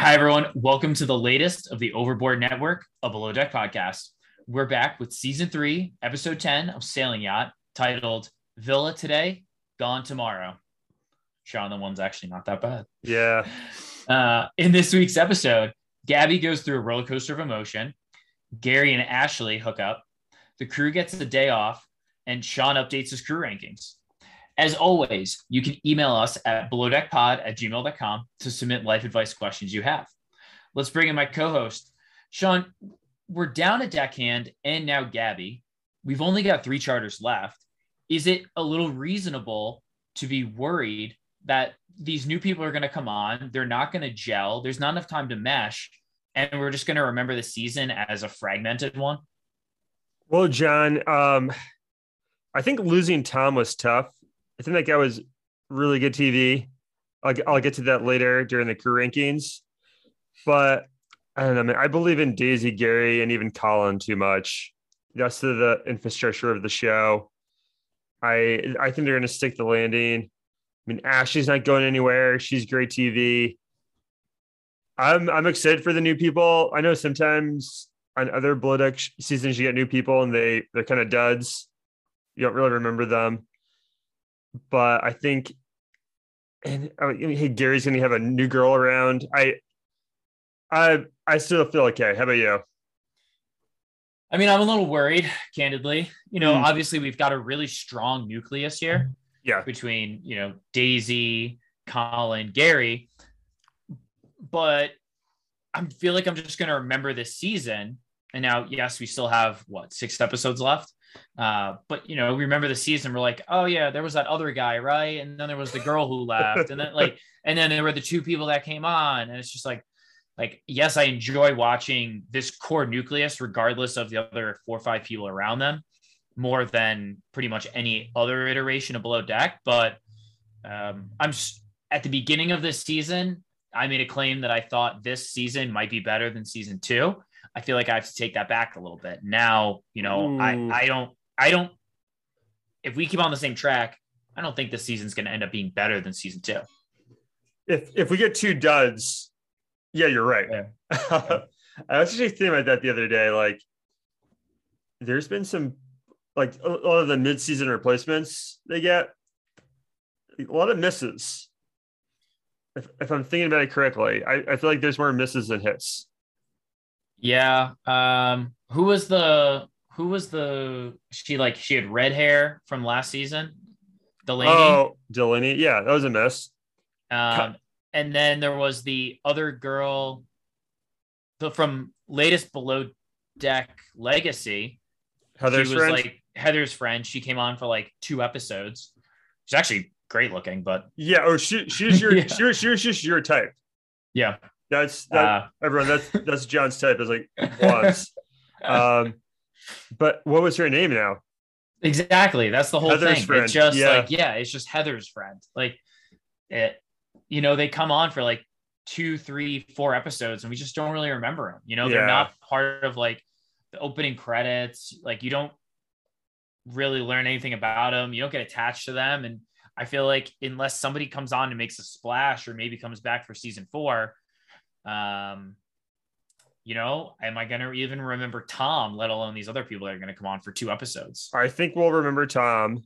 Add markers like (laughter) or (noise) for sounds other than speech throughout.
Hi, everyone. Welcome to the latest of the Overboard Network, of a Below Deck podcast. We're back with season three, episode 10 of Sailing Yacht, titled Villa Today, Gone Tomorrow. Sean, the one's actually not that bad. Yeah. Uh, in this week's episode, Gabby goes through a roller coaster of emotion. Gary and Ashley hook up. The crew gets a day off, and Sean updates his crew rankings. As always, you can email us at belowdeckpod at gmail.com to submit life advice questions you have. Let's bring in my co host. Sean, we're down a deckhand and now Gabby. We've only got three charters left. Is it a little reasonable to be worried that these new people are going to come on? They're not going to gel. There's not enough time to mesh. And we're just going to remember the season as a fragmented one? Well, John, um, I think losing Tom was tough I think that guy was really good TV. I'll, I'll get to that later during the crew rankings. But I don't know, man. I believe in Daisy, Gary, and even Colin too much. That's the, the infrastructure of the show. I I think they're going to stick the landing. I mean, Ashley's not going anywhere. She's great TV. I'm I'm excited for the new people. I know sometimes on other Deck seasons you get new people and they they're kind of duds. You don't really remember them but I think, and I mean, hey, Gary's to have a new girl around. I, I, I still feel okay. How about you? I mean, I'm a little worried, candidly. You know, mm. obviously we've got a really strong nucleus here. Yeah. Between, you know, Daisy, Colin, Gary. But I feel like I'm just going to remember this season. And now, yes, we still have what, six episodes left. Uh, but you know, we remember the season. We're like, oh yeah, there was that other guy, right? And then there was the girl who left, and then (laughs) like, and then there were the two people that came on, and it's just like, like yes, I enjoy watching this core nucleus, regardless of the other four or five people around them, more than pretty much any other iteration of Below Deck. But um, I'm at the beginning of this season. I made a claim that I thought this season might be better than season two. I feel like I have to take that back a little bit. Now, you know, I hmm. I don't I don't if we keep on the same track, I don't think this season's going to end up being better than season 2. If if we get two duds, yeah, you're right. Yeah. (laughs) I was actually thinking about that the other day like there's been some like a lot of the mid-season replacements they get a lot of misses. If, if I'm thinking about it correctly, I, I feel like there's more misses than hits. Yeah. Um, who was the who was the she like she had red hair from last season? Delaney. Oh, Delaney. Yeah, that was a mess. Um, and then there was the other girl the from latest below deck legacy. Heather's she was friend? like Heather's friend. She came on for like two episodes. She's actually great looking, but yeah, or she she's your (laughs) yeah. she, she was just your type. Yeah. That's that, uh, everyone. That's (laughs) that's John's type. Is like once. um, but what was her name now? Exactly. That's the whole Heather's thing. Friend. It's just yeah. like yeah, it's just Heather's friend. Like it, you know, they come on for like two, three, four episodes, and we just don't really remember them. You know, yeah. they're not part of like the opening credits. Like you don't really learn anything about them. You don't get attached to them, and I feel like unless somebody comes on and makes a splash, or maybe comes back for season four, um, you know, am I going to even remember Tom, let alone these other people that are going to come on for two episodes? I think we'll remember Tom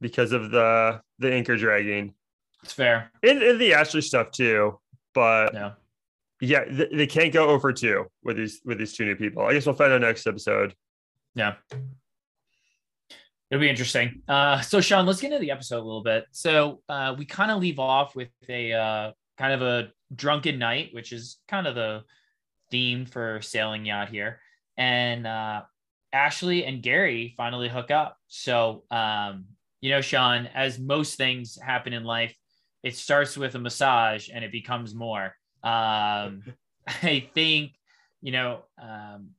because of the the anchor dragging. It's fair. And, and the Ashley stuff too, but yeah, yeah, they, they can't go over two with these with these two new people. I guess we'll find out next episode. Yeah. It'll be interesting. Uh, so Sean, let's get into the episode a little bit. So uh, we kind of leave off with a uh, kind of a drunken night, which is kind of the theme for sailing yacht here. And uh, Ashley and Gary finally hook up. So um, you know, Sean, as most things happen in life, it starts with a massage and it becomes more. Um, (laughs) I think, you know, um,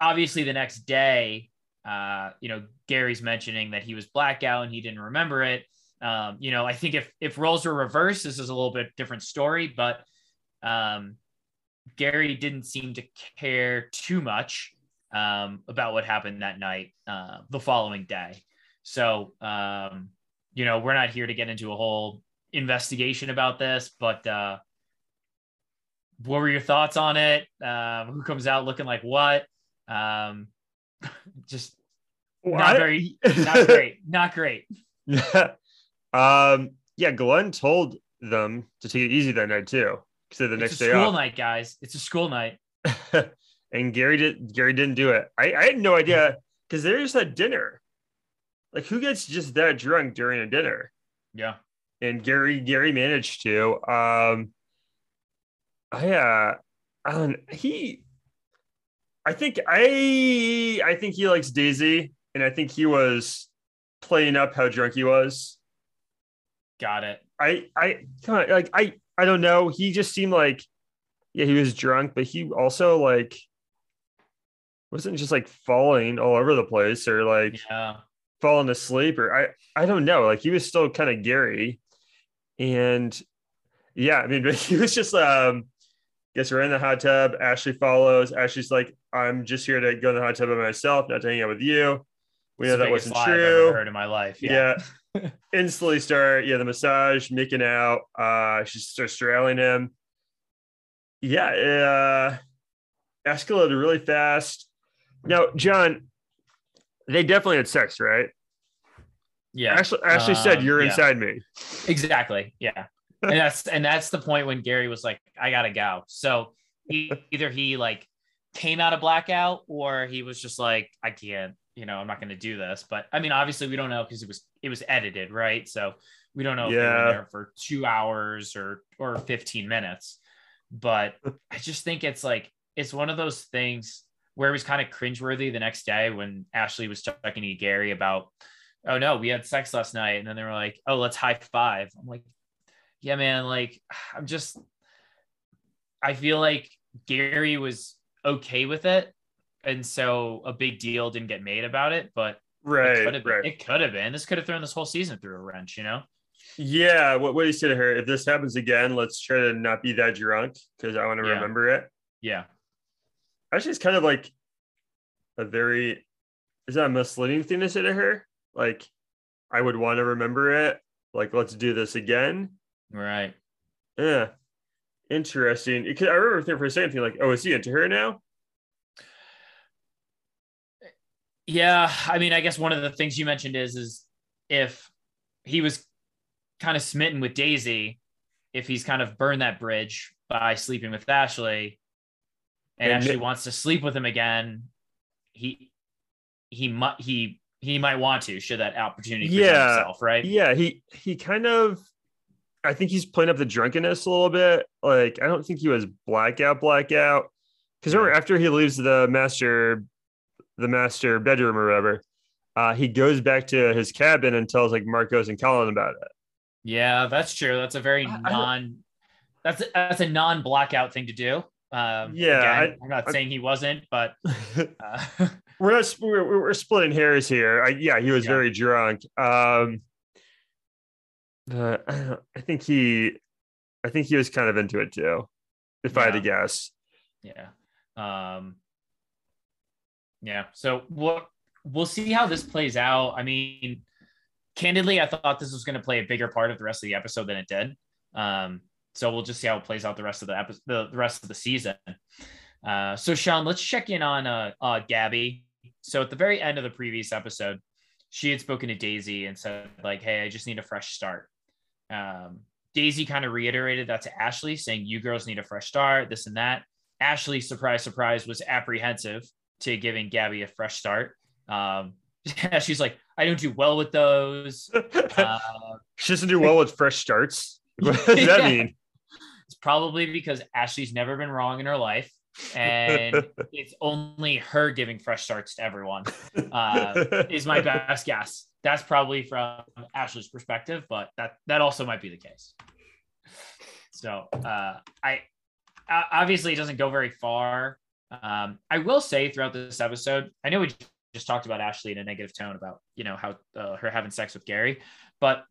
obviously the next day, uh, you know, Gary's mentioning that he was blackout and he didn't remember it. Um, you know, I think if if roles were reversed, this is a little bit different story, but um, Gary didn't seem to care too much um, about what happened that night, uh, the following day. So, um, you know, we're not here to get into a whole investigation about this, but uh, what were your thoughts on it? Uh, who comes out looking like what? Um, (laughs) just Well, not very, not great, not great. (laughs) (laughs) um, yeah, Glenn told them to take it easy that night too. So the It's next a day school off. night, guys. It's a school night. (laughs) and Gary did Gary didn't do it. I, I had no idea because they just had dinner. Like who gets just that drunk during a dinner? Yeah. And Gary Gary managed to. Um I uh I don't he I think I I think he likes Daisy and I think he was playing up how drunk he was. Got it. I I kind of like I I don't know. He just seemed like yeah, he was drunk, but he also like wasn't just like falling all over the place or like Yeah. falling asleep or I I don't know. Like he was still kind of Gary. And yeah, I mean, (laughs) but he was just um Guess we're in the hot tub. Ashley follows. Ashley's like, I'm just here to go in the hot tub by myself, not to hang out with you. We know It's the that wasn't lie I've ever true heard in my life. yeah, (laughs) instantly start yeah the massage making out uh she starts strailing him yeah uh escalated really fast now john they definitely had sex right Yeah. ashley ashley said Um, you're yeah. inside me Exactly. Yeah. and that's and that's the point when Gary was like, I gotta go. So he, either he like came out of blackout or he was just like, I can't, you know, I'm not gonna do this. But I mean, obviously we don't know because it was it was edited, right? So we don't know if they Yeah. were there for two hours or or 15 minutes. But I just think it's like it's one of those things where it was kind of cringeworthy the next day when Ashley was talking to Gary about oh no, we had sex last night. And then they were like, oh, let's high five. I'm like, yeah, man, like I'm just I feel like Gary was okay with it. And so a big deal didn't get made about it, but it right could have been. right It could have been. This could have thrown this whole season through a wrench, you know? yeah what, what do you say to her if this happens again let's try to not be that drunk because i want to Yeah. remember it Yeah. actually it's kind of like a very is that a misleading thing to say to her like i would want to remember it like let's do this again Right. yeah interesting because i remember thinking for a second thinking like oh is he into her now Yeah, I mean, I guess one of the things you mentioned is is if he was kind of smitten with Daisy, if he's kind of burned that bridge by sleeping with Ashley, and, And Ashley wants to sleep with him again, he he might he he might want to should that opportunity present Yeah. itself, right? yeah he he kind of i think he's playing up the drunkenness a little bit like i don't think he was blackout blackout because remember after he leaves the master the master bedroom or whatever uh he goes back to his cabin and tells like marcos and colin about it Yeah, that's true. That's a very I- I non that's a, that's a non blackout thing to do. Um, Yeah, again, I, am not I- saying he wasn't, but (laughs) uh, (laughs) we're not we're, we're splitting hairs here. I, yeah, he was Yeah. very drunk. Um, but (clears throat) I, think he, I think he was kind of into it too. If I had to guess, yeah. Um yeah. So what we'll see how this plays out. I mean candidly i thought this was going to play a bigger part of the rest of the episode than it did. Um so we'll just see how it plays out the rest of the episode the, the rest of the season. Uh so sean let's check in on uh, uh gabby. So at the very end of the previous episode she had spoken to daisy and said like hey i just need a fresh start um daisy kind of reiterated that to ashley saying you girls need a fresh start this and that Ashley, surprise, surprise, was apprehensive to giving Gabby a fresh start. Um, (laughs) she's like, I don't do well with those. Uh, (laughs) she doesn't do well with fresh starts. (laughs) What does that Yeah. mean? it's probably because Ashley's never been wrong in her life, and it's only her giving fresh starts to everyone. Uh, is my best guess. That's probably from Ashley's perspective, but that that also might be the case. So uh, I obviously it doesn't go very far. Um, I will say throughout this episode, I know we just talked about Ashley in a negative tone about you know how uh, her having sex with Gary, but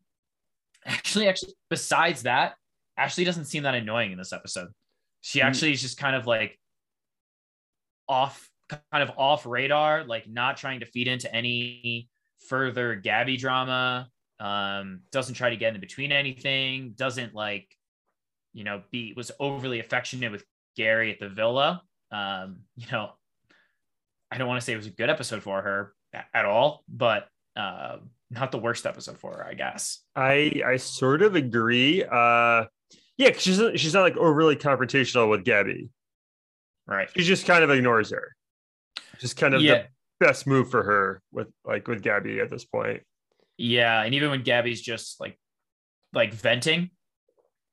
actually, actually, besides that, Ashley doesn't seem that annoying in this episode. She mm. actually is just kind of like off, kind of off radar, like not trying to feed into any further Gabby drama. Um, doesn't try to get in between anything. Doesn't like, you know, be was overly affectionate with Gary at the villa. Um, you know, I don't want to say it was a good episode for her at all, but uh, not the worst episode for her, I guess. I I sort of agree. Uh, yeah, she's she's not like overly confrontational with Gabby. Right. She just kind of ignores her. Just kind of yeah. the best move for her with like with Gabby at this point. Yeah, and even when Gabby's just like like venting,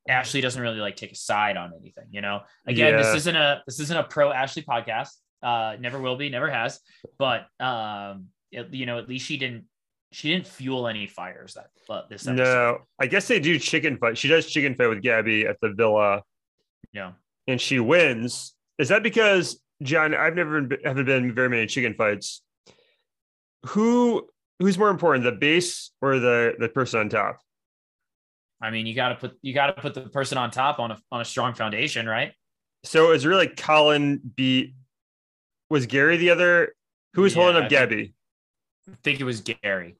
Ashley doesn't really like take a side on anything, you know. Again, yeah. this isn't a this isn't a pro Ashley podcast. Uh never will be, never has. But um it, you know, at least she didn't she didn't fuel any fires that uh, this episode. No, I guess they do chicken fight. She does chicken fight with Gabby at the villa. Yeah. And she wins. Is that because John, I've never been, haven't been very many chicken fights. Who who's more important, the base or the the person on top? I mean, you got to put you got to put the person on top on a on a strong foundation, right? So it's really Colin beat was Gary the other who was yeah, holding up I Gabby? Think, I think it was Gary.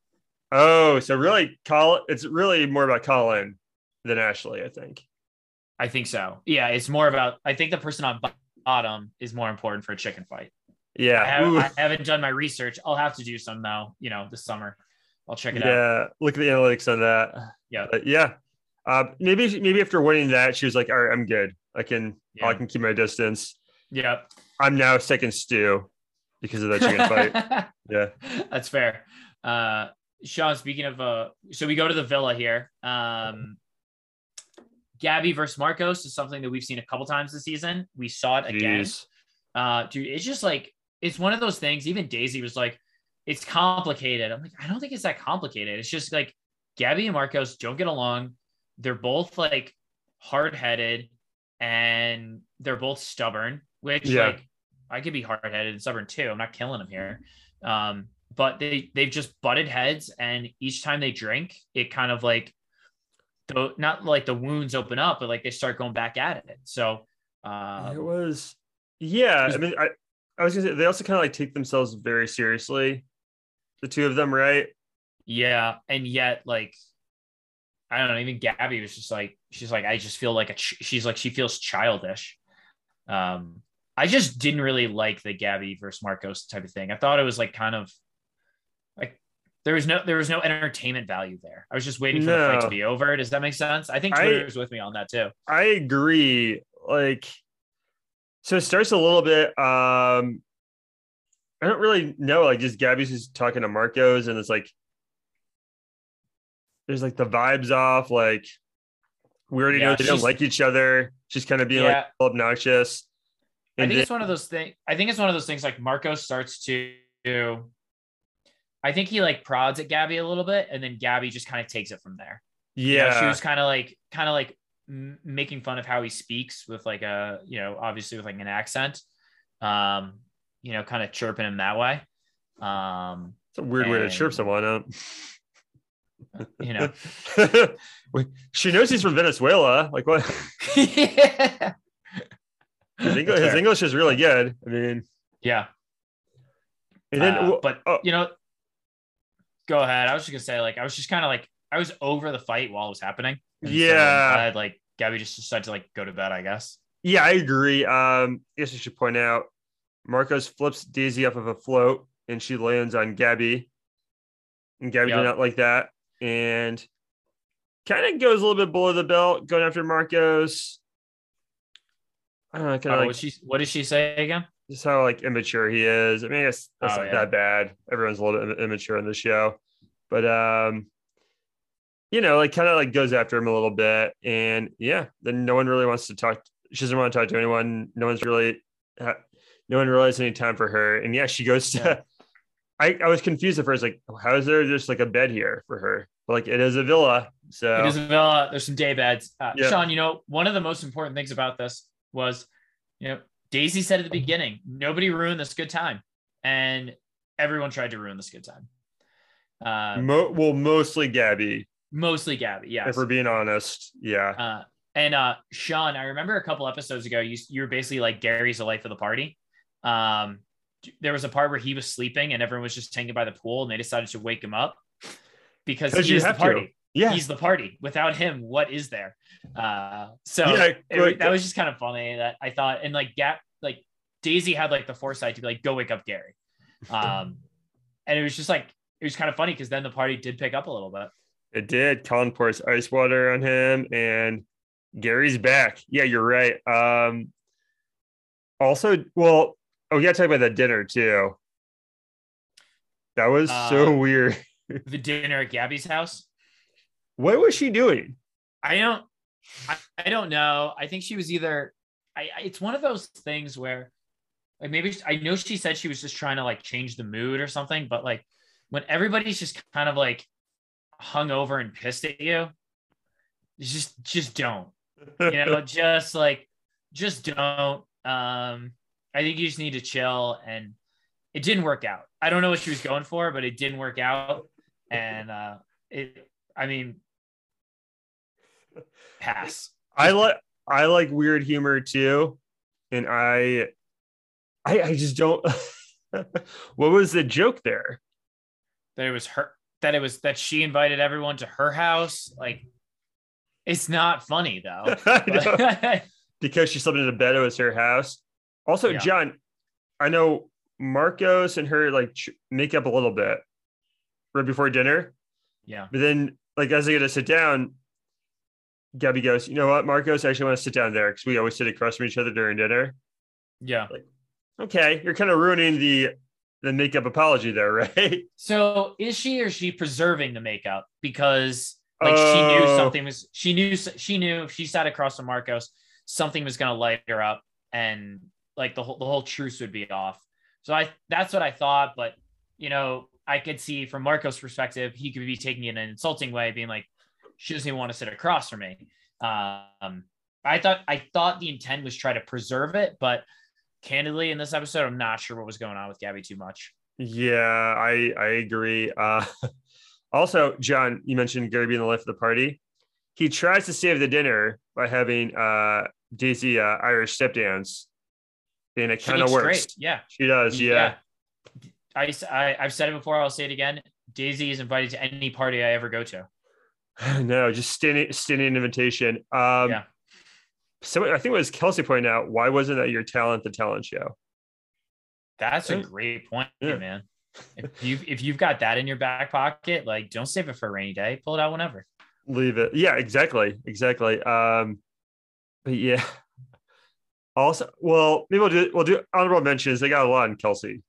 Oh, so really Colin it's really more about Colin than Ashley, I think. I think so. Yeah, it's more about I think the person on bottom is more important for a chicken fight. Yeah. I, have, I haven't done my research. I'll have to do some now, you know, this summer. I'll check it yeah, out. Yeah. Look at the analytics on that. Yeah. But yeah. Uh, maybe maybe after winning that, she was like, "All right, I'm good. I can yeah. I can keep my distance." Yeah. I'm now second stew because of that chicken fight. (laughs) Yeah, that's fair. Uh, Sean, speaking of, uh, so we go to the villa here. Um, Gabby versus Marcos is something that we've seen a couple times this season. We saw it again. Jeez. Uh, dude, it's just like it's one of those things. Even Daisy was like, "It's complicated." I'm like, I don't think it's that complicated. It's just like Gabby and Marcos don't get along. They're both like hard headed and they're both stubborn. Which yeah. like I could be hard headed and stubborn too. I'm not killing them here. Um, but they they've just butted heads, and each time they drink, it kind of like the not like the wounds open up, but like they start going back at it. So uh, it was, yeah. I mean, I, I was gonna say they also kind of like take themselves very seriously, the two of them, right? Yeah, and yet like I don't know. Even Gabby was just like she's like I just feel like a ch- she's like she feels childish. Um, I just didn't really like the Gabby versus Marcos type of thing. I thought it was like kind of there was no there was no entertainment value there. I was just waiting for no. the fight to be over. Does that make sense? I think Twitter's with me on that too. I agree. Like so it starts a little bit um I don't really know, like just Gabby's just talking to Marcos and it's like there's like the vibes off, like we already yeah, know they don't like each other, She's kind of being yeah. like obnoxious. And I think then, it's one of those things. I think it's one of those things like Marcos starts to I think he like prods at Gabby a little bit, and then Gabby just kind of takes it from there. Yeah, you know, she was kind of like, kind of like m- making fun of how he speaks with like a, you know, obviously with like an accent, um, you know, kind of chirping him that way. Um, it's a weird and, way to chirp someone up. (laughs) You know, (laughs) she knows he's from Venezuela. Like what? (laughs) yeah. His English, his English is really good. I mean, yeah. And then, uh, but oh. you know, go ahead. I was just gonna say, like, I was just kind of like, I was over the fight while it was happening. yeah, so I had like Gabby just decided to like go to bed. I guess. Yeah, I agree. Um, I guess I should point out, Marcos flips Daisy off of a float, and she lands on Gabby, and Gabby yep. did not like that, and kind of goes a little bit below the belt, going after Marcos. I don't know. Kind of oh, like, what she what did she say again? Just how like immature he is. I mean, it's that's oh, not yeah. that bad. Everyone's a little bit immature in the show, but um, you know, like kind of like goes after him a little bit, and yeah, then no one really wants to talk. She doesn't want to talk to anyone. No one's really, no one really has any time for her. And yeah, she goes to. Yeah. (laughs) I, I was confused at first, like, how is there just like a bed here for her? But like, it is a villa. So It is a villa. There's some day beds. Uh. Sean, you know, one of the most important things about this was, you know, Daisy said at the beginning, nobody ruined this good time. And everyone tried to ruin this good time. Uh, mo- well, mostly Gabby, mostly Gabby. Yes. if we're being honest. Yeah. Uh, and uh, Sean, I remember a couple episodes ago, you you were basically like Gary's the life of the party. Um, there was a part where he was sleeping and everyone was just hanging by the pool, and they decided to wake him up because he you the party. to. Yeah. He's the party. Without him, what is there? Uh, so Yeah, it- that was just kind of funny that I thought, and like Gap, like Daisy had like the foresight to be like, go wake up Gary. (laughs) Um, and it was just like it was kind of funny because then the party did pick up a little bit. It did. Colin pours ice water on him, and Gary's back. Yeah, you're right. Um, also, well, oh, we got to talk about that dinner too. That was so Uh, weird. (laughs) The dinner at Gabby's house. What was she doing? I don't I, I don't know. I think she was either I, I it's one of those things where like maybe I know she said she was just trying to like change the mood or something, but like when everybody's just kind of like hung over and pissed at you, just just don't. You know, (laughs) just like just don't. Um I think you just need to chill and it didn't work out. I don't know what she was going for, but it didn't work out. And uh it I mean pass. I like I like weird humor too, and I I, I just don't. (laughs) what was the joke there? that it was her that it was that she invited everyone to her house like it's not funny though (laughs) I know. But- (laughs) because she slept in a bed. It was her house. Also, Yeah. John, I know Marcos and her like ch- make up a little bit right before dinner, yeah but then like as they get to sit down, Gabby goes, "You know what, Marcos? I actually want to sit down there because we always sit across from each other during dinner." yeah Like, Okay, you're kind of ruining the the makeup apology there, (laughs) right? so is she or is she preserving the makeup because like she knew Oh. something was she knew she knew if she sat across from marcos something was going to light her up and like the whole the whole truce would be off so i that's what i thought but you know i could see from marcos perspective he could be taking it in an insulting way being like she doesn't even want to sit across from me um i thought i thought the intent was try to preserve it but candidly in this episode i'm not sure what was going on with gabby too much Yeah, I I agree. Uh, (laughs) also, John, you mentioned Gary being the life of the party. He tries to save the dinner by having uh, Daisy uh, Irish step dance, and it kind of works. great. yeah She does. Yeah. I, I I've said it before. I'll say it again. Daisy is invited to any party I ever go to. (laughs) no, just standing standing invitation. Um, Yeah. So I think it was Kelsey pointing out why wasn't that your talent the talent show? That's a great point, Yeah. man. If you if you've got that in your back pocket, like don't save it for a rainy day. Pull it out whenever. Leave it. Yeah, exactly, exactly. Um, but yeah. Also, well, maybe we'll do we'll do honorable mentions. They got a lot in Kelsey.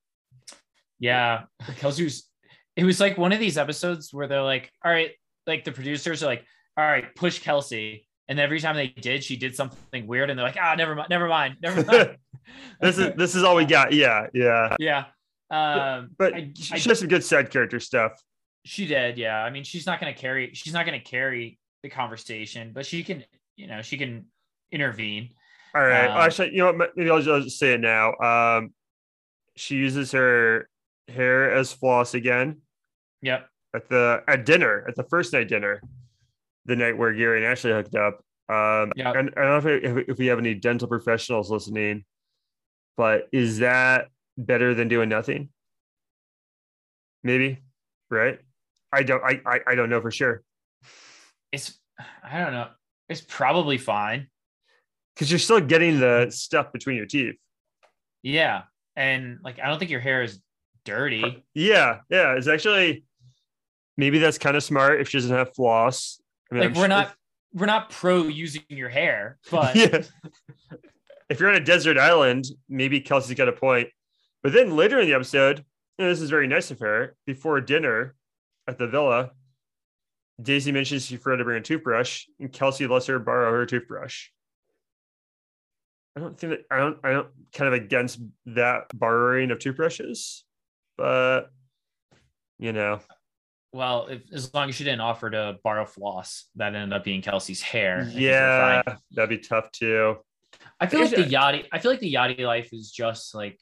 Yeah, Kelsey was. It was like one of these episodes where they're like, "All right," like the producers are like, "All right, push Kelsey," and every time they did, she did something weird, and they're like, "Ah, never mind, never mind, never (laughs) mind." this is (laughs) this is all we got. Yeah, yeah. yeah. Um, But I- she I- she has some good side character stuff. She did, yeah. I mean, she's not going to carry. She's not going to carry the conversation, but she can, you know, she can intervene. All right. Um, Actually, you know what? Maybe I'll just say it now. Um, she uses her hair as floss again Yep. At the at dinner at the first night dinner, the night where Gary and Ashley hooked up. Um, Yeah. and I don't know if, if, if we have any dental professionals listening, but is that better than doing nothing? Maybe, right? I don't. I I, I don't know for sure It's. I don't know. It's probably fine. because you're still getting the stuff between your teeth. Yeah, and like I don't think your hair is dirty. Yeah, yeah. It's actually maybe that's kind of smart if she doesn't have floss. I mean, Like I'm we're sure- not we're not pro using your hair, but (laughs) yeah. if you're on a desert island, maybe Kelsey's got a point. But then later in the episode, and this is very nice of her, before dinner at the villa, Daisy mentions she forgot to bring a toothbrush, and Kelsey lets her borrow her toothbrush. I don't think that I don't I don't kind of against that borrowing of toothbrushes, but you know. Well, if, as long as she didn't offer to borrow floss, that ended up being Kelsey's hair. I think we're Yeah, that'd be tough too. I feel like the There's yachty. I feel like the yachty life is just like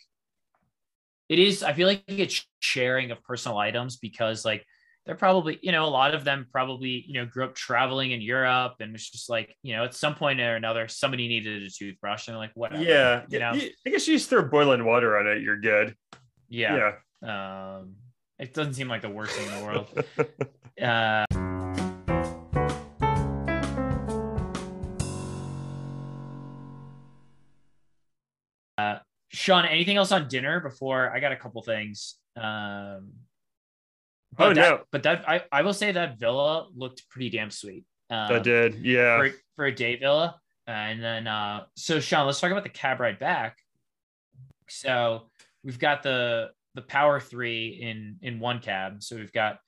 it is. I feel like it's sharing of personal items because like they're probably you know a lot of them probably you know grew up traveling in Europe and it's just like you know at some point or another somebody needed a toothbrush and like whatever. Yeah, you know. I guess you just throw boiling water on it. You're good. Yeah. Yeah. Um, it doesn't seem like the worst thing in the world. (laughs) Uh, uh, Sean, anything else on dinner before I got a couple things? Um, but Oh, that, no. but that I, I will say that villa looked pretty damn sweet. Um, I did. Yeah. for, for a day villa. And then, uh, so Sean, let's talk about the cab ride back. So we've got the the power three in in one cab. So we've got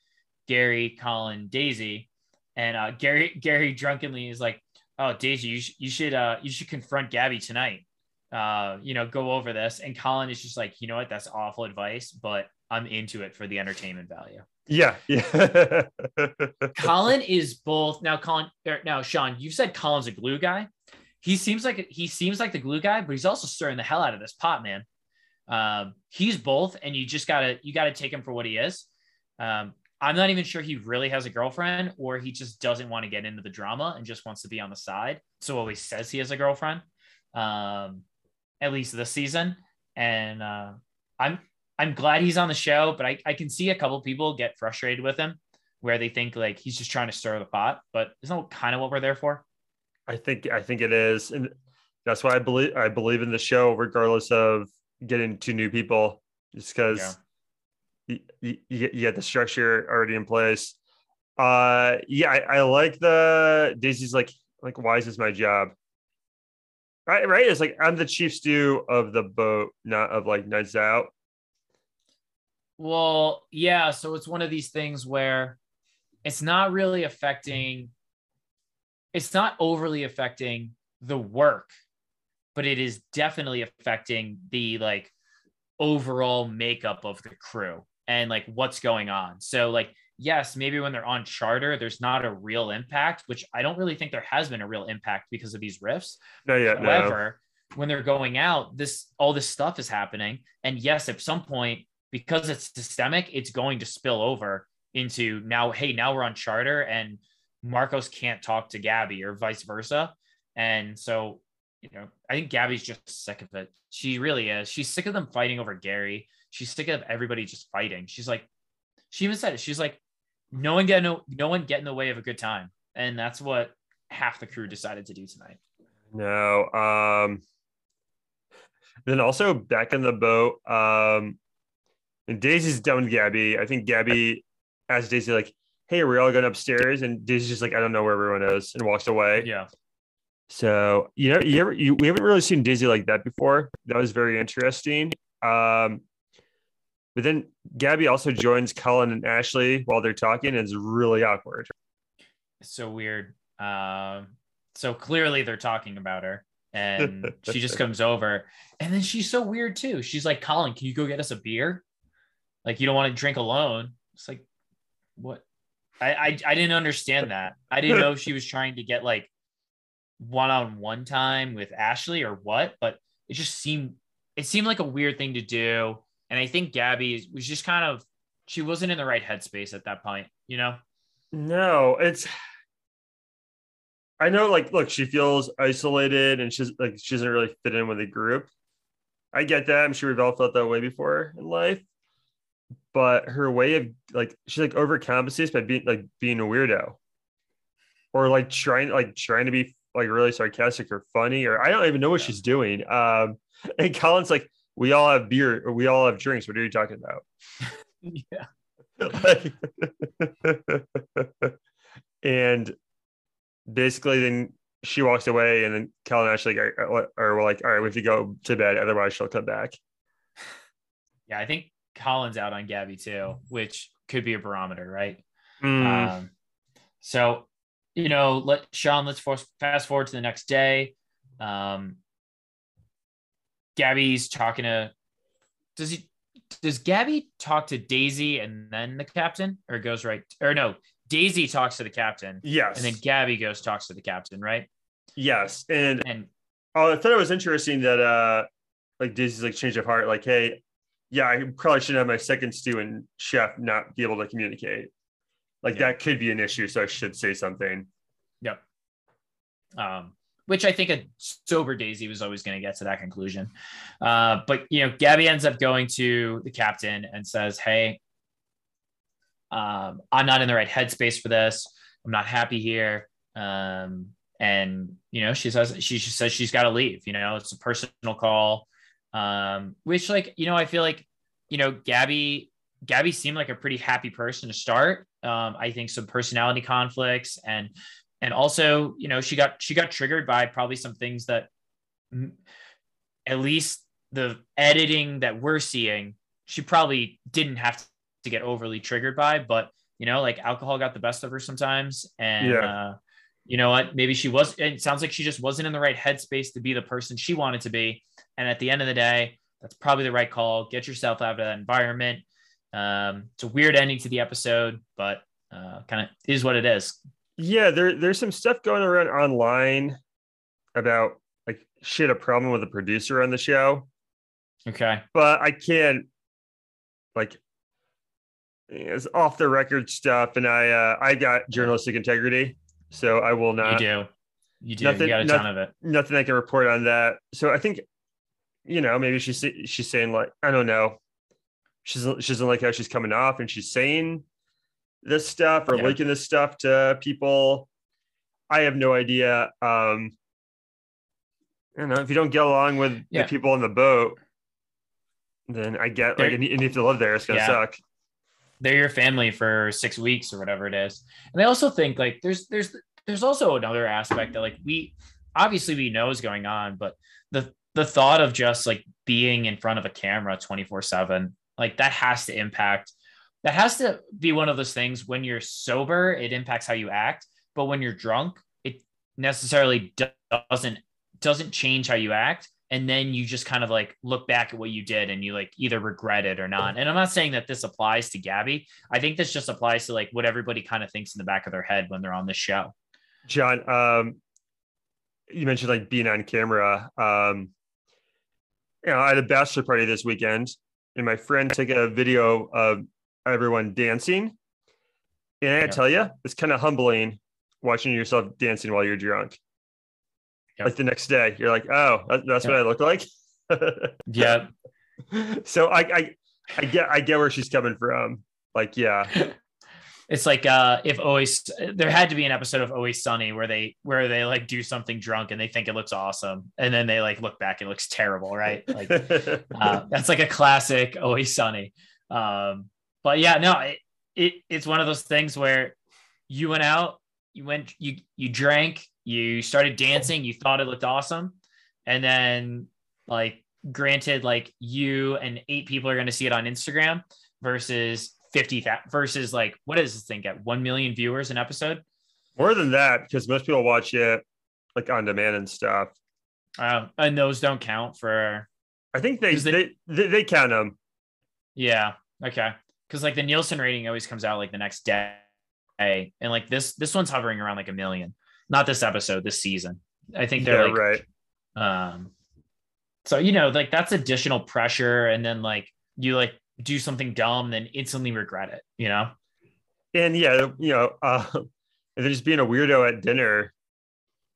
Gary, Colin, Daisy, and uh, Gary (laughs) Gary drunkenly is like, "Oh, Daisy, you, sh- you should uh, you should confront Gabby tonight. Uh, you know, go over this." And Colin is just like, "You know what? That's awful advice, but I'm into it for the entertainment value." Yeah. Yeah. (laughs) Colin is both now. Colin er, now, Sean, you said Colin's a glue guy. He seems like he seems like the glue guy, but he's also stirring the hell out of this pot, man. Um, he's both, and you just gotta you gotta take him for what he is. Um, I'm not even sure he really has a girlfriend, or he just doesn't want to get into the drama and just wants to be on the side. So always says he has a girlfriend, um, at least this season. And uh, I'm I'm glad he's on the show, but I, I can see a couple people get frustrated with him where they think like he's just trying to stir the pot, but isn't that kind of what we're there for? I think I think it is, and that's why I believe I believe in the show, regardless of getting two new people, just because you, you, you get- you get the structure already in place. Uh, yeah, I, I like the Daisy's like like why is this my job? Right, right. It's like I'm the chief stew of the boat, not of like Nights Out. Well, yeah. So it's one of these things where it's not really affecting, it's not overly affecting the work, but it is definitely affecting the like overall makeup of the crew and like what's going on. So, like, yes, maybe when they're on charter, there's not a real impact, which I don't really think there has been a real impact because of these rifts. No, yeah, no. However, when they're going out, this all this stuff is happening. And yes, at some point, because it's systemic, it's going to spill over into now, hey, now we're on charter and Marcos can't talk to Gabby or vice versa. And so, you know, I think Gabby's just sick of it. She really is. She's sick of them fighting over Gary. She's sick of everybody just fighting. She's like, she even said it. She's like, no one get no, no one get in the way of a good time. And that's what half the crew decided to do tonight. No. Um then also back in the boat, um and Daisy's done with Gabby. I think Gabby asked Daisy, like, hey, are we all going upstairs? And Daisy's just like, I don't know where everyone is, and walks away. Yeah. So you know, you ever you, we haven't really seen Daisy like that before. That was very interesting. Um but then Gabby also joins Colin and Ashley while they're talking, and it's really awkward. So weird. Um, so clearly they're talking about her, and she just comes over, and then she's so weird too. She's like, "Colin, can you go get us a beer? Like, you don't want to drink alone." It's like, what? I I, I didn't understand that. I didn't know if she was trying to get like one-on-one time with Ashley or what, but it just seemed it seemed like a weird thing to do. And I think Gabby was just kind of she wasn't in the right headspace at that point, you know. No, it's. I know, like, look, she feels isolated and she's like she doesn't really fit in with the group. I get that. I'm sure we've all felt that way before in life. But her way of like she like overcompensates by being like being a weirdo, or like trying like trying to be like really sarcastic or funny, or I don't even know what Yeah. she's doing. Um, (laughs) and Colin's like, "We all have beer, or we all have drinks. What are you talking about?" (laughs) Yeah. like, (laughs) and basically then she walks away and then Cal and Ashley are, are, like all right we have to go to bed otherwise she'll come back (sighs) Yeah, I think Colin's out on Gabby too, which could be a barometer, right? Mm, Um, so, you know, let Sean, let's force, fast forward to the next day. Um, Gabby's talking to, does he, does Gabby talk to Daisy and then the captain, or goes right? Or no, Daisy talks to the captain, Yes. and then Gabby goes talks to the captain, right? yes. And And oh, I thought it was interesting that uh like Daisy's like change of heart, like, hey, yeah, I probably shouldn't have my second stew and chef not be able to communicate. Like Yeah. that could be an issue, so I should say something. Yep. Um, which I think a sober Daisy was always going to get to that conclusion. Uh, but you know, Gabby ends up going to the captain and says, "Hey, um, I'm not in the right headspace for this. I'm not happy here." Um, and you know, she says she, she says she's got to leave. You know, it's a personal call. Um, which like you know, I feel like you know, Gabby Gabby seemed like a pretty happy person to start. Um, I think some personality conflicts and and also, you know, she got she got triggered by probably some things that at least the editing that we're seeing, she probably didn't have to get overly triggered by, but you know, like alcohol got the best of her sometimes. And Yeah. uh, you know what? Maybe she was it sounds like she just wasn't in the right headspace to be the person she wanted to be. And at the end of the day, that's probably the right call. Get yourself out of that environment. Um, it's a weird ending to the episode, but uh, kind of is what it is. Yeah, there there's some stuff going around online about like she had a problem with a producer on the show, Okay. but I can't like it's off the record stuff, and I uh, I got journalistic integrity, so I will not You do. You do. nothing- you got a ton of it. nothing I can report on that. So I think, you know, maybe she's she's saying like I don't know, she's she doesn't like how she's coming off, and she's saying this stuff or Yeah. leaking this stuff to people. I have no idea. Um, don't know if you don't get along with Yeah. the people on the boat, then I get like and you and you to live there. It's gonna Yeah. suck. They're your family for six weeks or whatever it is. And I also think like there's there's there's also another aspect that like we obviously we know is going on, but the the thought of just like being in front of a camera 24 7 like that has to impact that has to be one of those things when you're sober it impacts how you act but when you're drunk it necessarily doesn't doesn't change how you act and then you just kind of like look back at what you did and you like either regret it or not. And i'm not saying that this applies to gabby. I think this just applies to like what everybody kind of thinks in the back of their head when they're on this show. John, um, you mentioned like being on camera. Um, you know, I had a bachelor party this weekend, and my friend took a video of everyone dancing. And I Yeah. tell you, it's kind of humbling watching yourself dancing while you're drunk. Like the next day, you're like, "Oh, that, that's what I look like." (laughs) yeah so I, I, I get, I get where she's coming from. Like, yeah, (laughs) it's like uh if always there had to be an episode of always sunny where they where they like do something drunk and they think it looks awesome. And then they like look back and it looks terrible right? (laughs) Like uh, that's like a classic always sunny. Um but yeah no it, it it's one of those things where you went out you went you you drank you started dancing you thought it looked awesome. And then like granted like you and eight people are going to see it on instagram versus 50 versus like what does this thing get 1 million viewers an episode more than that because most people watch it like on demand and stuff. um, and those don't count for I think they they, they they count them. Yeah. Okay. Because like the Nielsen rating always comes out like the next day, and like this this one's hovering around like a million. Not this episode, this season. I think they're Yeah, like right. um. So you know, like that's additional pressure, and then like you like do something dumb, then instantly regret it. You know. And yeah, you know, uh, (laughs) and then just being a weirdo at dinner,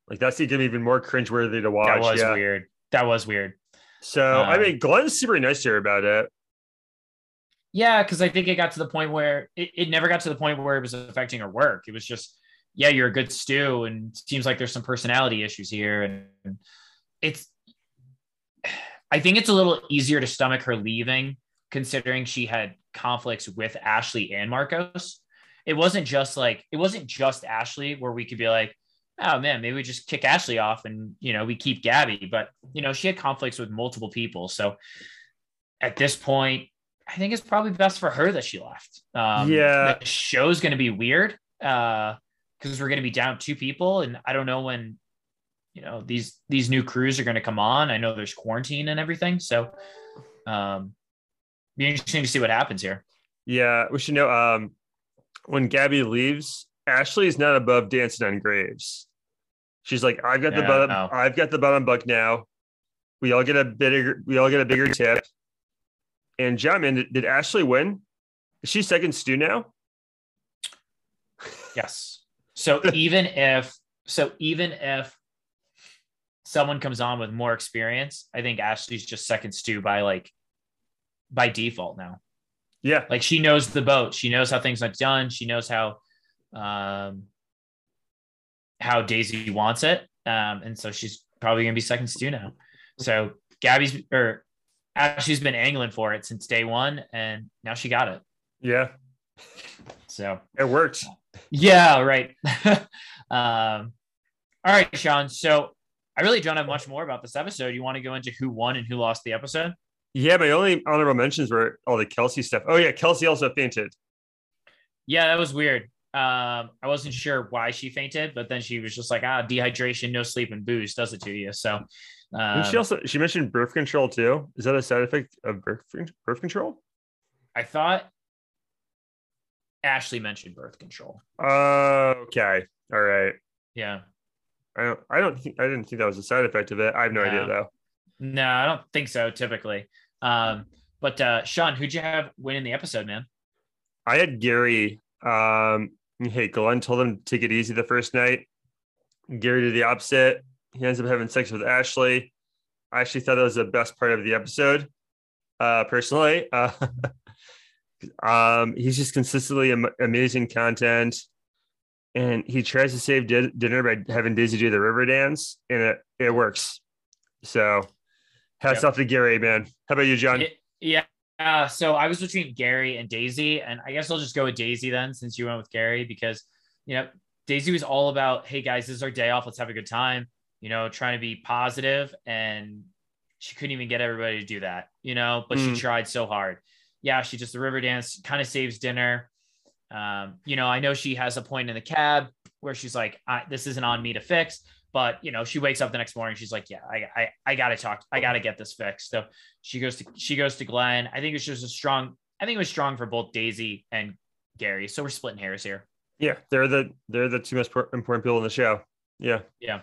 like that's even even more cringeworthy to watch. that was yeah. weird. That was weird. So I Um, mean, Glenn's super nice to her about it. Yeah, because I think it got to the point where it, it never got to the point where it was affecting her work. It was just, yeah, you're a good stew, and it seems like there's some personality issues here, and it's. (sighs) I think it's a little easier to stomach her leaving, considering she had conflicts with Ashley and Marcos. It wasn't just like it wasn't just Ashley where we could be like, oh man, maybe we just kick Ashley off and you know we keep Gabby, but you know she had conflicts with multiple people, so at this point I think it's probably best for her that she left. Um, Yeah. the show's going to be weird because we're going to be down two people, and I don't know when you know these these new crews are going to come on. I know there's quarantine and everything, so um, Be interesting to see what happens here. Yeah, we should know. Um, when Gabby leaves, Ashley is not above dancing on graves. She's like, I've got the bottom. no. I've got the bottom buck now. We all get a bigger. We all get a bigger tip. And John, man, did, did Ashley win? Is she second stew now? (laughs) Yes. So even if so even if someone comes on with more experience, I think Ashley's just second stew by like by default now. Yeah, Like she knows the boat. She knows how things are done. She knows how um how Daisy wants it. Um, and so she's probably gonna be second stew now. So Gabby's or Ashley's been angling for it since day one, and now she got it. yeah, So it works. yeah, right. (laughs) um, all right, Sean. So I really don't have much more about this episode. You want to go into who won and who lost the episode? Yeah, my only honorable mentions were all the Kelsey stuff. Oh yeah, Kelsey also fainted. Yeah, that was weird. Um, I wasn't sure why she fainted, but then she was just like, ah, dehydration, no sleep, and booze does it to you. So, um, she also she mentioned birth control too. Is that a side effect of birth birth control? I thought Ashley mentioned birth control. Uh, okay, all right. Yeah. I don't. I don't think. I didn't think that was a side effect of it. I have no No. idea though. No, I don't think so typically. Um, but uh, Sean, who'd you have win in the episode, man? I had Gary. Um, hey, Glenn told him to take it easy the first night. Gary did the opposite. He ends up having sex with Ashley. I actually thought that was the best part of the episode. Uh, personally, uh, (laughs) um, he's just consistently am- amazing content, and he tries to save di- dinner by having Daisy do the river dance, and it it works. So, hats Yep. off to Gary, man. How about you, John? Yeah. Uh, so I was between Gary and Daisy, and I guess I'll just go with Daisy then, since you went with Gary, because you know Daisy was all about, hey guys, this is our day off, let's have a good time. You know, trying to be positive, and she couldn't even get everybody to do that. You know, but Mm. she tried so hard. Yeah, she just the river dance kind of saves dinner. Um, you know, I know she has a point in the cab where she's like, I, "This isn't on me to fix," but you know, she wakes up the next morning, she's like, "Yeah, I, I, I gotta talk, I gotta get this fixed." So she goes to she goes to Glenn. I think it's just a strong. I think it was strong for both Daisy and Gary. So we're splitting hairs here. Yeah, they're the they're the two most important people in the show. Yeah. Yeah.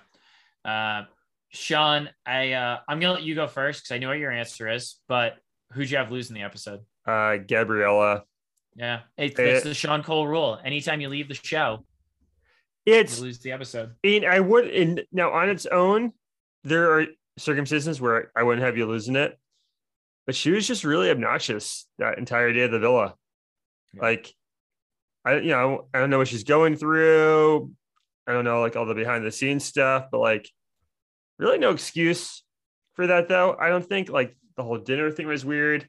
Uh, Sean, I uh, I'm gonna let you go first because I know what your answer is. But who'd you have losing the episode? Uh, Gabriella. Yeah, it's, Eh. it's the Sean Cole rule. Anytime you leave the show, It's lose the episode. I mean, I would and now on its own, there are circumstances where I wouldn't have you losing it. But she was just really obnoxious that entire day at the villa. Yeah. Like I you know, I don't know what she's going through. I don't know like all the behind the scenes stuff, but like really no excuse for that though. I don't think like the whole dinner thing was weird.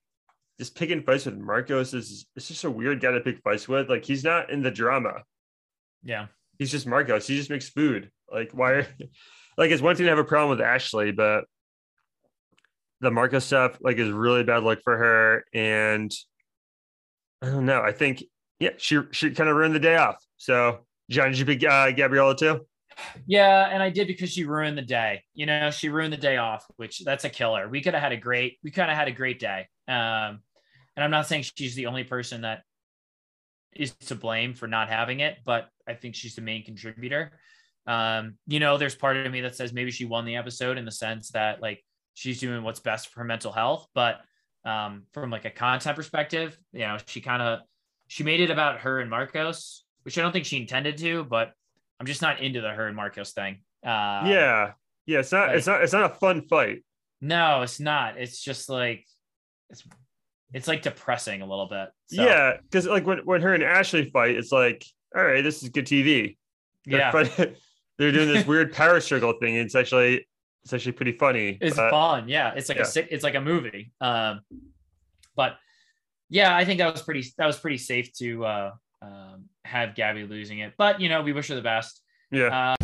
Just picking fights with Marcos is it's just a weird guy to pick fights with. Like he's not in the drama Yeah, he's just Marcos. He just makes food. Like why? Are, (laughs) like it's one thing to have a problem with Ashley, but the Marcos stuff like is really bad luck for her. And I don't know. I think yeah, she she kind of ruined the day off. So John, did you pick uh, Gabriella too? yeah, and I did because she ruined the day. You know, she ruined the day off, which that's a killer. We could have had a great. We kind of had a great day. Um, and I'm not saying she's the only person that is to blame for not having it, but I think she's the main contributor. Um, you know, there's part of me that says maybe she won the episode in the sense that like she's doing what's best for her mental health, but um, from like a content perspective, you know, she kind of she made it about her and Marcos, which I don't think she intended to, but I'm just not into the her and Marcos thing. Uh, yeah, yeah. It's not. it's not. It's not a fun fight. no, it's not. It's just like it's it's like depressing a little bit. So, Yeah, because like when when her and Ashley fight, it's like, all right, this is good TV. They're yeah, fight- (laughs) they're doing this (laughs) weird power struggle thing. It's actually it's actually pretty funny. it's but- fun. Yeah, it's like yeah. a. It's like a movie. Um, but yeah, I think that was pretty. That was pretty safe to uh, um, have Gabby losing it. But you know, we wish her the best. yeah.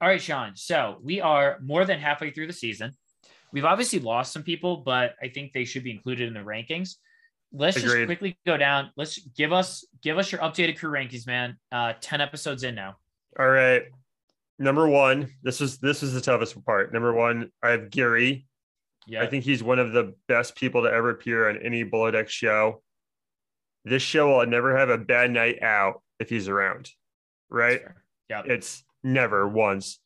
All right, Sean. So we are more than halfway through the season. We've obviously lost some people, but I think they should be included in the rankings. Let's just quickly go down. Let's give us give us your updated crew rankings, man. Uh, ten episodes in now. All right. number one, this is this is the toughest part. Number one, I have Gary. Yeah. I think he's one of the best people to ever appear on any below deck show. This show will never have a bad night out if he's around, right? Yeah. It's never once.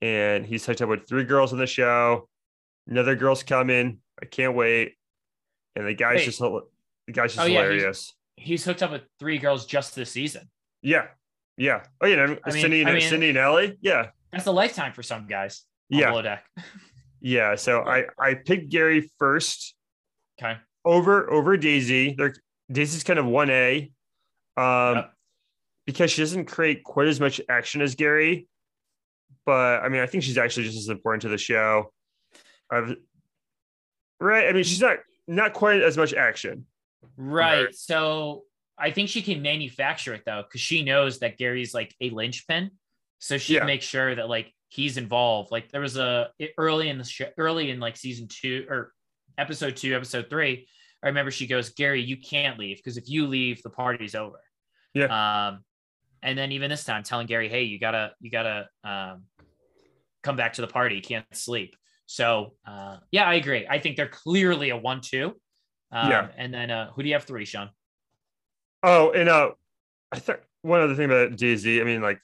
And he's hooked up with three girls on the show. Another girl's coming. I can't wait. And the guy's Wait. just the guy's just Oh, yeah, he's- hilarious. He's hooked up with three girls just this season. Yeah. Yeah. Oh, yeah. I mean- Sydney, and, I mean- Sydney and Ellie. Yeah. That's a lifetime for some guys. on Yeah. Yeah. So (laughs) I I picked Gary first Okay. over over Daisy. They're Daisy's kind of one A, um, Yep. Because she doesn't create quite as much action as Gary. But I mean, I think she's actually just as important to the show. I've, right. I mean, she's not not quite as much action. Right. Right. So I think she can manufacture it though, because she knows that Gary's like a linchpin. So she Yeah. makes sure that like he's involved. Like there was a early in the show, early in like season two or episode two, episode three. I remember she goes, Gary, you can't leave because if you leave, the party's over. Yeah. Um, and then even this time, telling Gary, hey, you gotta, you gotta um, come back to the party. Can't sleep. So uh, yeah, I agree. I think they're clearly a one-two. Um, Yeah. And then uh, who do you have three, Sean? Oh, and uh, I think one other thing about Daisy. I mean, like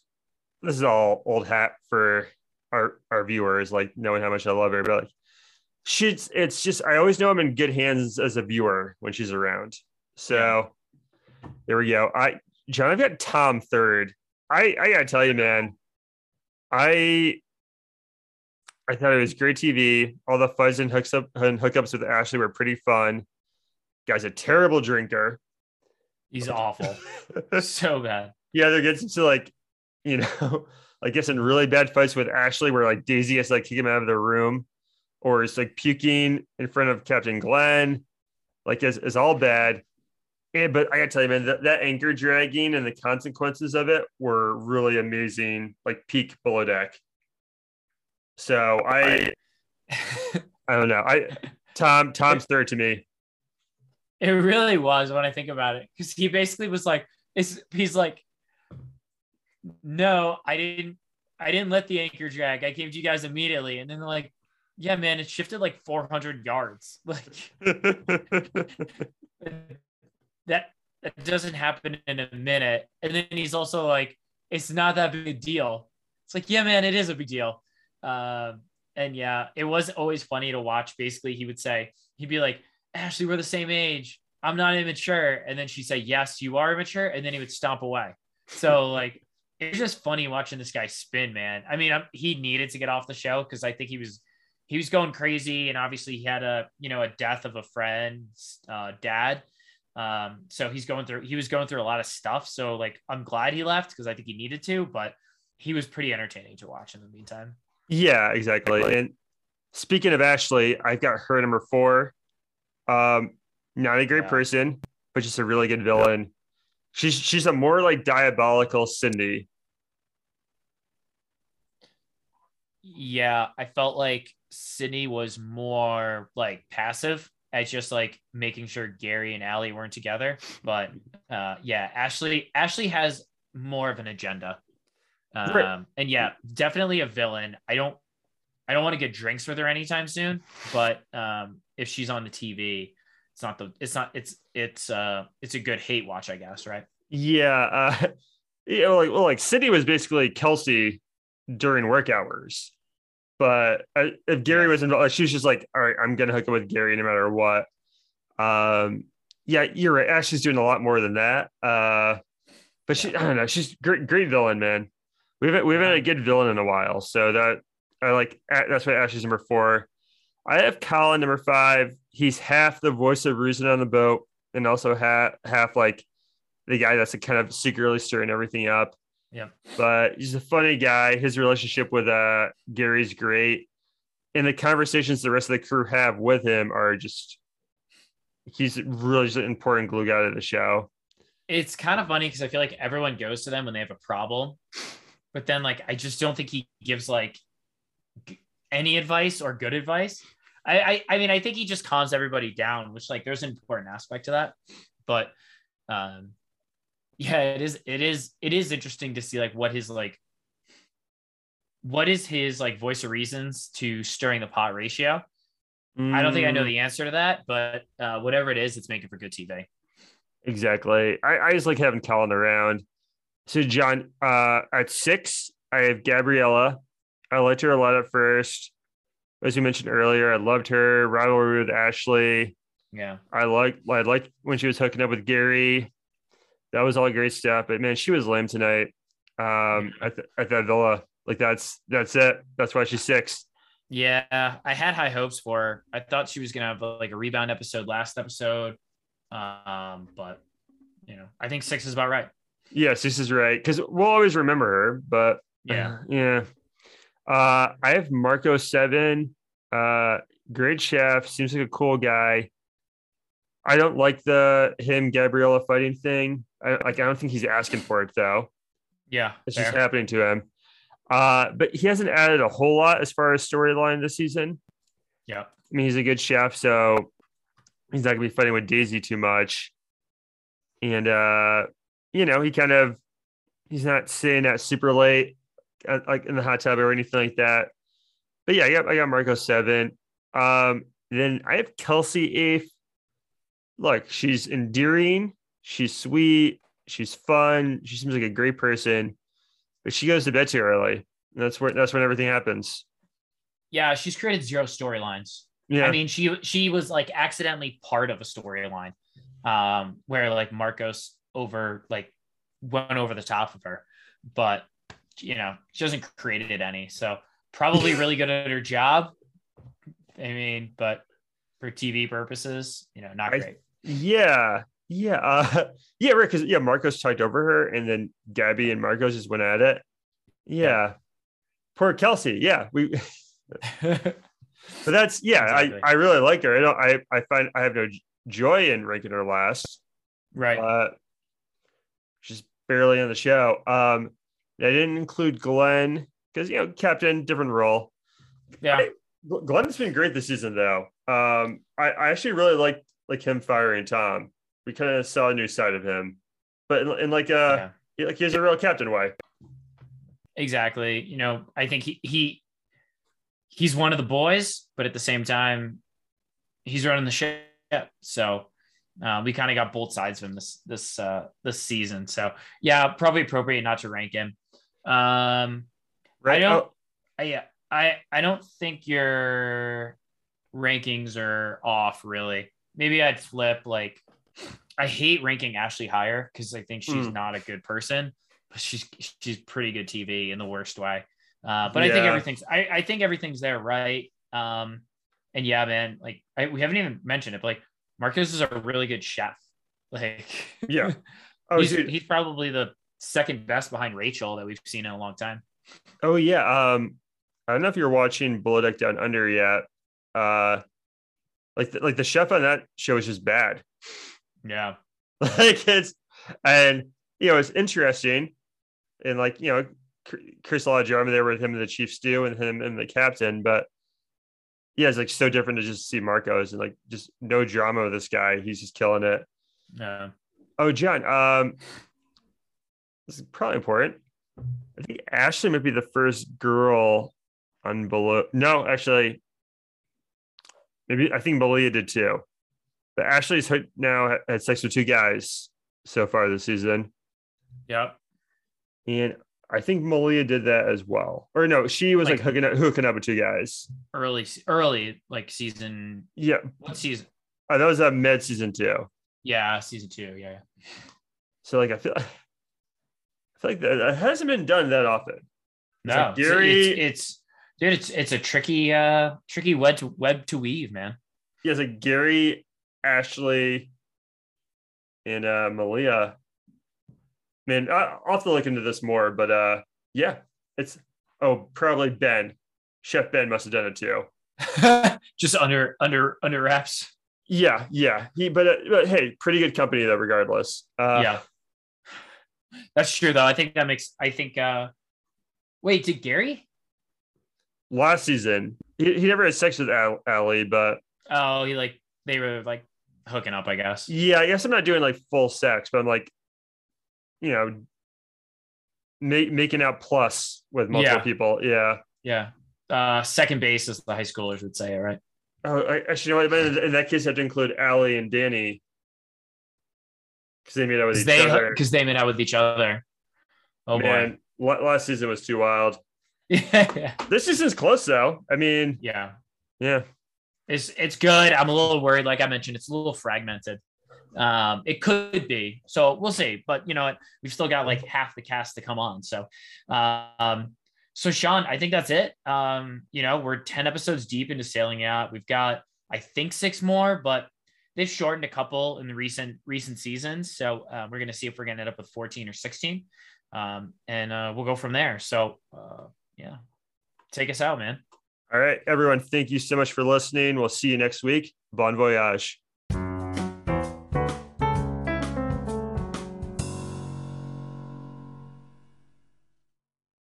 this is all old hat for our our viewers, like knowing how much I love her, but like she's it's just I always know I'm in good hands as a viewer when she's around. So there we go. I John, I've got Tom third. I I gotta tell you, man, I I thought it was great TV. All the fuzz and hooks up and hookups with Ashley were pretty fun. Guy's a terrible drinker. He's (laughs) awful. so bad. yeah, there gets into like, you know, (laughs) like gets in really bad fights with Ashley where like Daisy has to like kick him out of the room, or it's like puking in front of Captain Glenn. Like it's, it's all bad. And but I gotta tell you, man, that, that anchor dragging and the consequences of it were really amazing, like peak below deck. So I (laughs) I don't know. I Tom Tom's third to me. It really was when I think about it, because he basically was like, "It's." He's like, "No, I didn't. I didn't let the anchor drag. I came to you guys immediately." And then they're like, "Yeah, man, it shifted like 400 yards. (laughs) Like (laughs) that. That doesn't happen in a minute." And then he's also like, "It's not that big a deal." It's like, "Yeah, man, it is a big deal." Um, and yeah, it was always funny to watch. Basically, he would say, he'd be like. Ashley, we're the same age. I'm not immature. And then she'd say, Yes, you are immature. And then he would stomp away. So, (laughs) like, it's just funny watching this guy spin, man. I mean, I'm, he needed to get off the show because I think he was he was going crazy, and obviously he had a you know a death of a friend's uh, dad. Um, so he's going through he was going through a lot of stuff. So like, I'm glad he left because I think he needed to, but he was pretty entertaining to watch in the meantime. Yeah, exactly. And speaking of Ashley, I've got her number four. Um, not a great Yeah. person, but just a really good villain. She's she's a more like diabolical Sydney. Yeah, I felt like Sydney was more like passive at just like making sure Gary and Allie weren't together. But uh yeah, Ashley Ashley has more of an agenda. Um Right. and yeah, definitely a villain. I don't I don't want to get drinks with her anytime soon, but um if she's on the TV, it's not the it's not it's it's uh it's a good hate watch, I guess, right? Yeah, uh, (laughs) yeah, well, like well, like Sydney was basically Kelsey during work hours, but uh, if Gary was involved, like, she was just like, all right, I'm gonna hook up with Gary no matter what. Um, yeah, you're right. Ashley's doing a lot more than that. Uh, but she, I don't know, she's great, great villain, man. We haven't we haven't had a good villain in a while, so that I like. That's why Ashley's number four. I have Colin number five. He's half the voice of reason on the boat, and also half half like the guy that's kind of secretly stirring everything up. Yeah. But he's a funny guy. His relationship with uh Gary's great. And the conversations the rest of the crew have with him are just he's really just an important glue guy to the show. it's kind of funny because I feel like everyone goes to them when they have a problem, but then like I just don't think he gives like g- any advice or good advice. I, I I mean I think he just calms everybody down, which like there's an important aspect to that, but um yeah it is it is it is interesting to see like what his like what is his like voice of reasons to stirring the pot ratio? I don't think I know Mm, the answer to that, but uh, whatever it is, it's making for good TV. exactly. I, I just like having Colin around. So John, uh, at six, I have Gabriella. I liked her a lot at first. As you mentioned earlier, I loved her rivalry with Ashley. Yeah. I like I liked when she was hooking up with Gary. That was all great stuff. But man, she was lame tonight. Um, at, the, at that villa. Like that's that's it. That's why she's six. Yeah, I had high hopes for her. I thought she was gonna have like a rebound episode last episode, um, but you know, I think six is about right. Yes, this is right. Because we'll always remember her, but Yeah, (sighs) yeah. Uh, I have Marco seven. Uh, great chef. Seems like a cool guy. I don't like the him Gabriella fighting thing. I like. I don't think he's asking for it though. yeah, It's fair. just happening to him. Uh, but he hasn't added a whole lot as far as storyline this season. yeah, I mean, he's a good chef, so he's not gonna be fighting with Daisy too much. And uh, you know, he kind of he's not staying that super late, uh, like in the hot tub or anything like that. But yeah, I got I got Marco seven. Um, then I have Kelsey eighth. Look, she's endearing, she's sweet, she's fun, she seems like a great person, but she goes to bed too early. And that's where that's when everything happens. yeah. She's created zero storylines. Yeah, I mean, she she was like accidentally part of a storyline, um, where like Marcos over like went over the top of her, but you know she hasn't created any. So probably really good at her job. I mean, but for TV purposes, you know, not I- great. Yeah, yeah, uh, (laughs) yeah, right. Because yeah, Marcos talked over her, and then Gabby and Marcos just went at it. Yeah, poor Kelsey. Yeah, we. (laughs) But that's yeah. Exactly. I I really like her. I don't. I I find I have no joy in ranking her last. right. Uh, she's barely on the show. Um, I didn't include Glenn because you know captain different role. yeah. I, Glenn's been great this season though. Um, I, I actually really like like him firing Tom. We kind of saw a new side of him, but in, in like uh yeah. like he's a real captain way. Exactly. You know, I think he he he's one of the boys, but at the same time, he's running the ship. So uh, we kind of got both sides of him this this uh, this season. So yeah, probably appropriate not to rank him. Um, Right? I don't. Oh, I, yeah, I I don't think your rankings are off really. Maybe I'd flip like I hate ranking Ashley higher because I think she's Mm. not a good person, but she's she's pretty good TV in the worst way. Uh, but I think everything's I, I think everything's there, right? Um, and yeah, man, like I, we haven't even mentioned it, but like Marcos is a really good chef. (laughs) Like Yeah. (laughs) oh, he's, dude. he's probably the second best behind Rachel that we've seen in a long time. oh yeah. Um, I don't know if you're watching Below Deck Down Under yet. Uh, like the, like the chef on that show is just bad. Yeah. (laughs) like it's and you know it's interesting and like you know Chr- chris over there with him and the chief stew and him and the captain but yeah it's like so different to just see marcos and like just no drama with this guy he's just killing it Yeah. oh john um this is probably important i think ashley might be the first girl on below no actually maybe i think malia did too but ashley's now had sex with two guys so far this season Yep. and I think Malia did that as well. Or no, she was like, Like- hooking up hooking up with two guys. Early, early, like season. Yeah, What season? oh, that was uh, a mid season two. Yeah, season two. Yeah. So like I feel, (laughs) I feel like that, that hasn't been done that often. It's No, like Gary- it's, it's dude, it's it's a tricky, uh, tricky web to web to weave, man. Yeah, it's like Gary, Ashley, and uh Malia. Man, I- I'll have to look into this more, but uh yeah, it's oh probably Ben. Chef Ben must have done it too. (laughs) Just under under under wraps. Yeah, yeah. He but, uh, but hey, pretty good company though, regardless. Uh, yeah. That's true though. I think that makes. I think. uh Wait, did Gary? Last season he, he never had sex with Al- Allie, but Oh, he like they were like hooking up. I guess. yeah, I guess I'm not doing like full sex, but I'm like, you know, make, making out plus with multiple Yeah. people. Yeah. Yeah. Uh, second base, as the high schoolers would say, it, right? Oh, I, actually, you know what? In- that case, I have to include Allie and Danny because they made out with each they other. because they made out with each other. Oh Man, la- last season was too wild. (laughs) yeah. This season's close though. I mean, Yeah. yeah, It's it's good. I'm a little worried, like I mentioned, it's a little fragmented. Um, it could be. So we'll see. But you know what? We've still got like half the cast to come on. So um, so Sean, I think that's it. Um, you know, we're 10 episodes deep into sailing out. We've got, I think, six more, but they've shortened a couple in the recent recent seasons. So uh, we're gonna see if we're gonna end up with 14 or 16. Um, and uh, we'll go from there. So uh, yeah. Take us out, man. All right, everyone. Thank you so much for listening. We'll see you next week. Bon voyage.